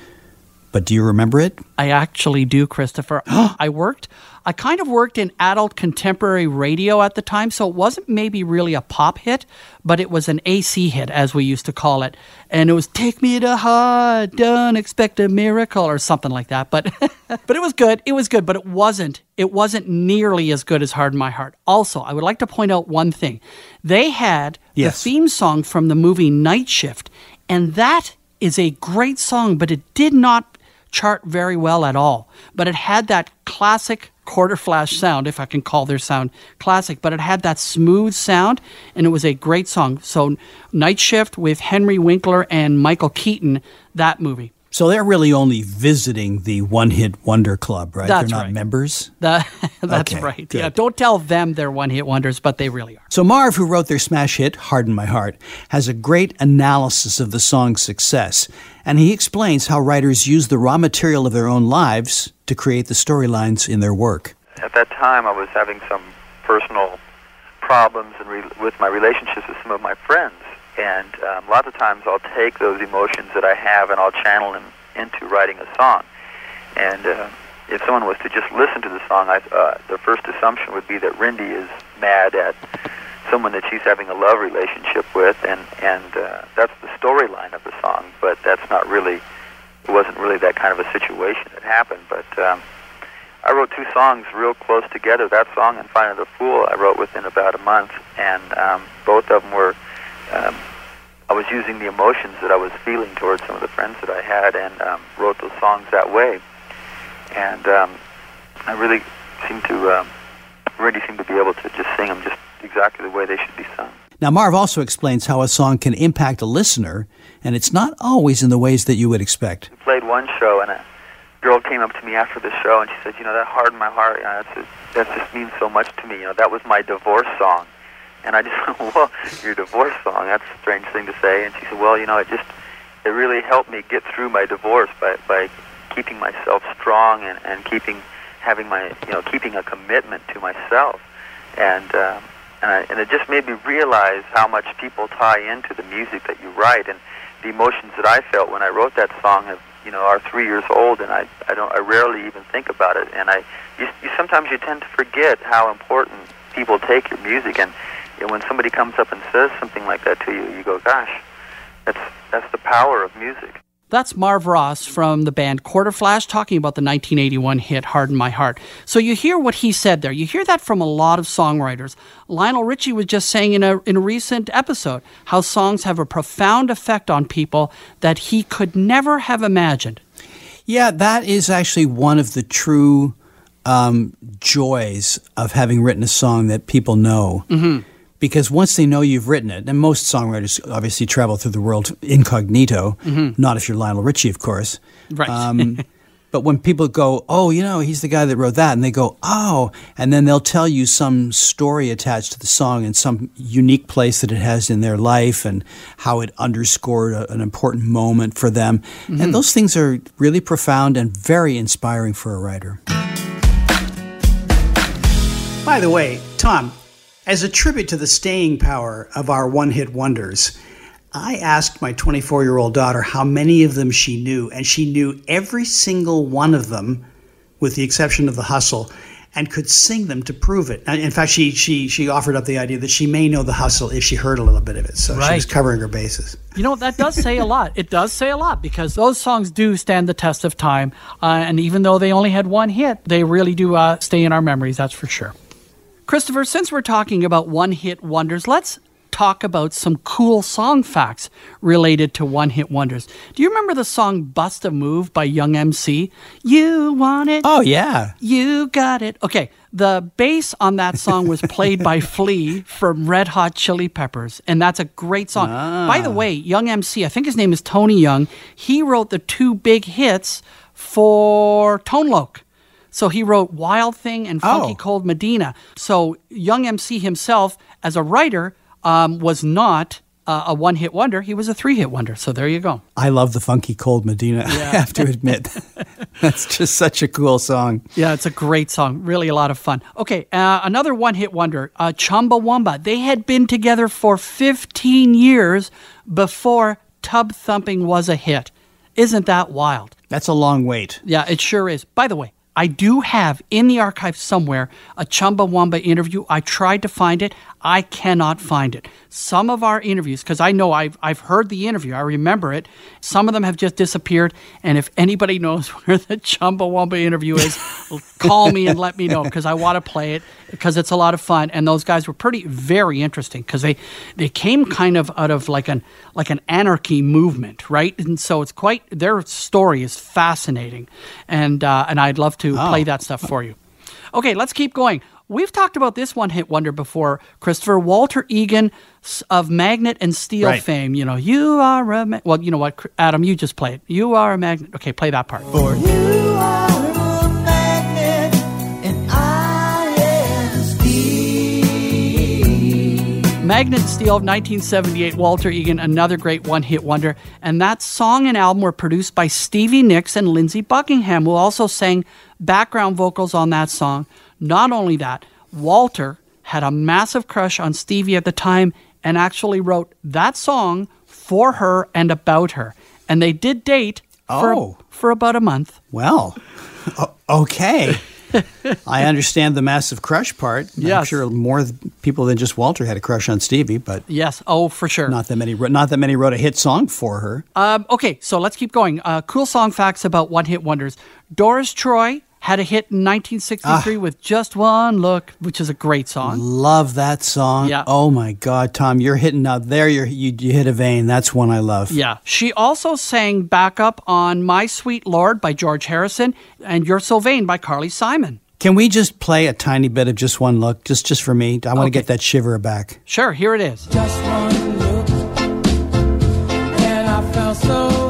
But do you remember it? I actually do, Christopher. Oh. I worked, I kind of worked in adult contemporary radio at the time, so it wasn't maybe really a pop hit, but it was an AC hit, as we used to call it. And it was Take Me to Heart, Don't Expect a Miracle, or something like that. But but it was good. It was good, but it wasn't it wasn't nearly as good as Harden My Heart. Also, I would like to point out one thing. They had Yes. the theme song from the movie Night Shift, and that is a great song, but it did not chart very well at all. But it had that classic Quarterflash sound, if I can call their sound classic, but it had that smooth sound and it was a great song. So, Night Shift with Henry Winkler and Michael Keaton, that movie. So they're really only visiting the one hit wonder club, right? That's they're not right. members. That, that's Okay, right. good. Yeah, don't tell them they're one hit wonders, but they really are. So Marv, who wrote their smash hit "Harden My Heart," has a great analysis of the song's success, and he explains how writers use the raw material of their own lives to create the storylines in their work. At that time, I was having some personal problems and re- with my relationships with some of my friends, and um, a lot of times I'll take those emotions that I have and I'll channel them into writing a song. And uh, if someone was to just listen to the song, I, uh, the first assumption would be that Rindy is mad at someone that she's having a love relationship with, and and uh, that's the storyline of the song. But that's not really, it wasn't really that kind of a situation that happened. But um, I wrote two songs real close together. That song and "Find Another Fool" I wrote within about a month, and um, both of them were. Um, I was using the emotions that I was feeling towards some of the friends that I had, and um, wrote those songs that way. And um, I really seemed to, um, really seem to be able to just sing them just exactly the way they should be sung. Now, Marv also explains how a song can impact a listener, and it's not always in the ways that you would expect. We played one show, and a girl came up to me after the show, and she said, "You know, that Harden My Heart, you know, that's just, that just means so much to me. You know, that was my divorce song." And I just went, "Well, your divorce song? That's a strange thing to say." And she said, "Well, you know, it just it really helped me get through my divorce by by keeping myself strong and and keeping having my you know keeping a commitment to myself." And um, and, I, and it just made me realize how much people tie into the music that you write and the emotions that I felt when I wrote that song have you know are three years old and I I don't I rarely even think about it and I you, you sometimes you tend to forget how important people take your music and you know, when somebody comes up and says something like that to you you go gosh that's that's the power of music That's Marv Ross from the band Quarterflash talking about the 1981 hit Harden My Heart. So you hear what he said there. You hear that from a lot of songwriters. Lionel Richie was just saying in a, in a recent episode how songs have a profound effect on people that he could never have imagined. Yeah, that is actually one of the true um, joys of having written a song that people know. Mm-hmm. Because once they know you've written it, and most songwriters obviously travel through the world incognito, Mhm. not if you're Lionel Richie, of course. Right. Um, but when people go, oh, you know, he's the guy that wrote that, and they go, oh, and then they'll tell you some story attached to the song and some unique place that it has in their life and how it underscored a, an important moment for them. Mhm. And those things are really profound and very inspiring for a writer. By the way, Tom, as a tribute to the staying power of our one hit wonders, I asked my 24 year old daughter how many of them she knew, and she knew every single one of them, with the exception of the hustle. and could sing them to prove it. In fact, she she she offered up the idea that she may know the hustle if she heard a little bit of it. So she was covering her bases. You know, that does say a lot. It does say a lot because those songs do stand the test of time. Uh, and even though they only had one hit, they really do uh, stay in our memories, that's for sure. Christopher, since we're talking about one hit wonders, let's talk about some cool song facts related to one hit wonders. Do you remember the song Bust a Move by Young MC? You want it? Oh, yeah. You got it. Okay, the bass on that song was played by Flea from Red Hot Chili Peppers, and that's a great song. By the ah. way, Young MC, I think his name is Tony Young, he wrote the two big hits for Tone Loc. So he wrote Wild Thing and Funky Oh. Cold Medina. So Young MC himself, as a writer, um, was not uh, a one hit wonder. He was a three hit wonder. So there you go. I love the funky cold Medina. I have to admit, that's just such a cool song. Yeah, it's a great song. Really a lot of fun. Okay, uh, another one hit wonder, uh, Chumbawamba. They had been together for 15 years before Tub Thumping was a hit. Isn't that wild? That's a long wait. Yeah, it sure is. By the way, I do have in the archive somewhere a Chumbawamba interview. I tried to find it. I cannot find it. Some of our interviews, because I know I've, I've heard the interview, I remember it. Some of them have just disappeared. And if anybody knows where the Chumbawamba interview is, call me and let me know because I want to play it because it's a lot of fun. And those guys were pretty, very interesting because they, they came kind of out of like an, like an anarchy movement, right? And so it's quite, their story is fascinating. And, uh, and I'd love to Oh. play that stuff for you. Okay, let's keep going. We've talked about this one hit wonder before, Christopher. Walter Egan of Magnet and Steel Right. fame. You know, you are a. Ma- well, you know what, Adam, you just play it. You are a magnet. Okay, play that part. You Magnet Steel of 1978, Walter Egan, another great one hit wonder. And that song and album were produced by Stevie Nicks and Lindsey Buckingham, who also sang background vocals on that song. Not only that, Walter had a massive crush on Stevie at the time and actually wrote that song for her and about her. And they did date for, Oh. for about a month. Well, okay. I understand the massive crush part. I'm sure more people than just Walter had a crush on Stevie, but Yes, oh, for sure. not that many. Not that many wrote a hit song for her. Um, okay, so let's keep going. Uh, cool song facts about one hit wonders. Doris Troy had a hit in 1963 ah. with Just One Look, which is a great song. Love that song. Yeah. Oh my God, Tom, you're hitting out there. You're, you you hit a vein. That's one I love. Yeah. She also sang backup on My Sweet Lord by George Harrison and You're So Vain by Carly Simon. Can we just play a tiny bit of just one look, just just for me? I want to get that shiver back. Sure, here it is. Just one look, and I felt so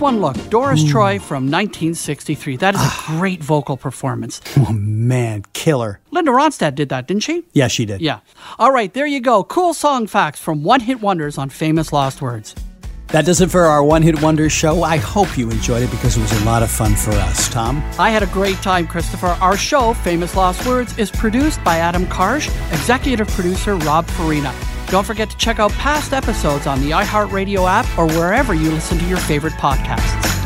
Just One Look, Doris Troy from 1963. That is a ah. great vocal performance. Oh man, killer. Linda Ronstadt did that, didn't she? Yeah, she did. Yeah. All right, there you go. Cool song facts from One Hit Wonders on Famous Last Words. That does it for our One Hit Wonders show. I hope you enjoyed it because it was a lot of fun for us. Tom? I had a great time, Christopher. Our show, Famous Last Words, is produced by Adam Karsh, executive producer Rob Farina. Don't forget to check out past episodes on the iHeartRadio app or wherever you listen to your favorite podcasts.